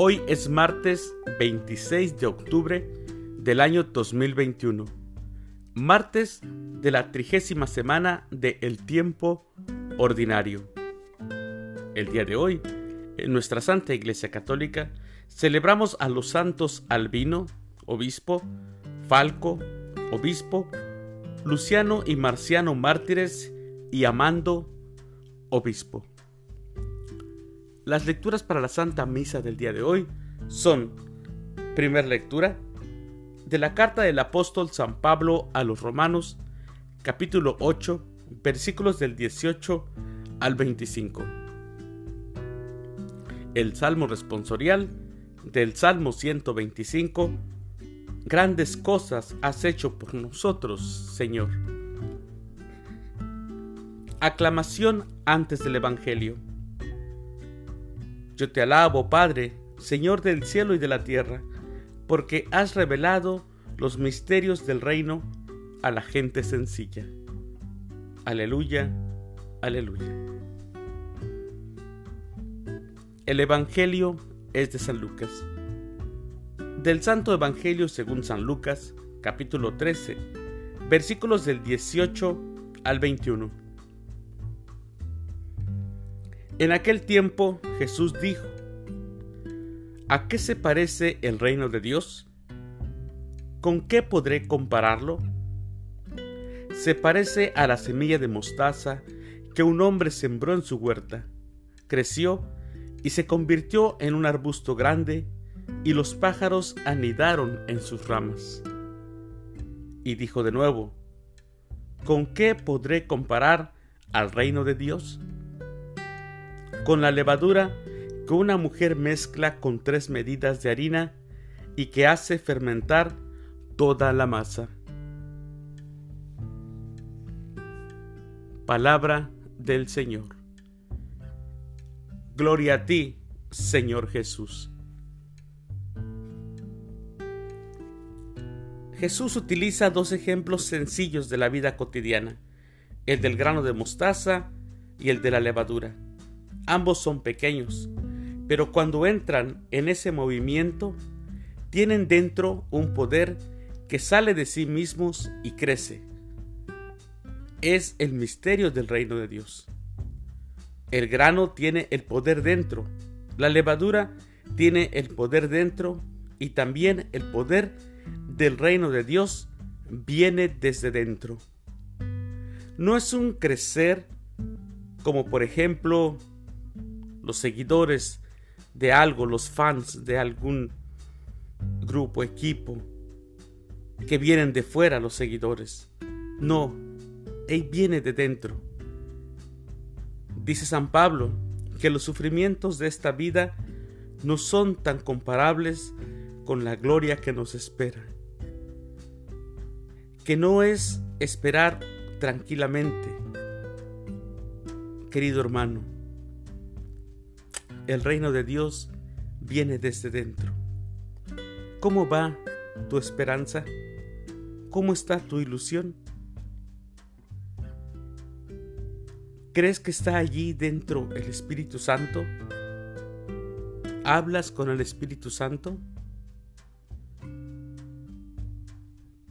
Hoy es martes 26 de octubre del año 2021, martes de la trigésima semana de El Tiempo Ordinario. El día de hoy, en nuestra Santa Iglesia Católica, celebramos a los santos Albino, obispo, Falco, obispo, Luciano y Marciano mártires y Amando, obispo. Las lecturas para la Santa Misa del día de hoy son, primera lectura, de la carta del apóstol San Pablo a los Romanos, capítulo 8, versículos del 18 al 25. El Salmo responsorial del Salmo 125. Grandes cosas has hecho por nosotros, Señor. Aclamación antes del Evangelio. Yo te alabo, Padre, Señor del cielo y de la tierra, porque has revelado los misterios del reino a la gente sencilla. Aleluya, aleluya. El Evangelio es de San Lucas. Del Santo Evangelio según San Lucas, capítulo 13, versículos del 18 al 21. En aquel tiempo Jesús dijo, ¿A qué se parece el reino de Dios? ¿Con qué podré compararlo? Se parece a la semilla de mostaza que un hombre sembró en su huerta, creció y se convirtió en un arbusto grande, y los pájaros anidaron en sus ramas. Y dijo de nuevo, ¿con qué podré comparar al reino de Dios? Con la levadura que una mujer mezcla con tres medidas de harina y que hace fermentar toda la masa. Palabra del Señor. Gloria a ti, Señor Jesús. Jesús utiliza dos ejemplos sencillos de la vida cotidiana, el del grano de mostaza y el de la levadura. Ambos son pequeños, pero cuando entran en ese movimiento, tienen dentro un poder que sale de sí mismos y crece. Es el misterio del reino de Dios. El grano tiene el poder dentro, la levadura tiene el poder dentro y también el poder del reino de Dios viene desde dentro. No es un crecer como por ejemplo los seguidores de algo, los fans de algún grupo, equipo, que vienen de fuera los seguidores. No, Él viene de dentro. Dice San Pablo que los sufrimientos de esta vida no son tan comparables con la gloria que nos espera. Que no es esperar tranquilamente, querido hermano el reino de Dios viene desde dentro. ¿Cómo va tu esperanza? ¿Cómo está tu ilusión? ¿Crees que está allí dentro el Espíritu Santo? ¿Hablas con el Espíritu Santo?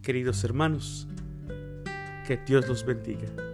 Queridos hermanos, que Dios los bendiga.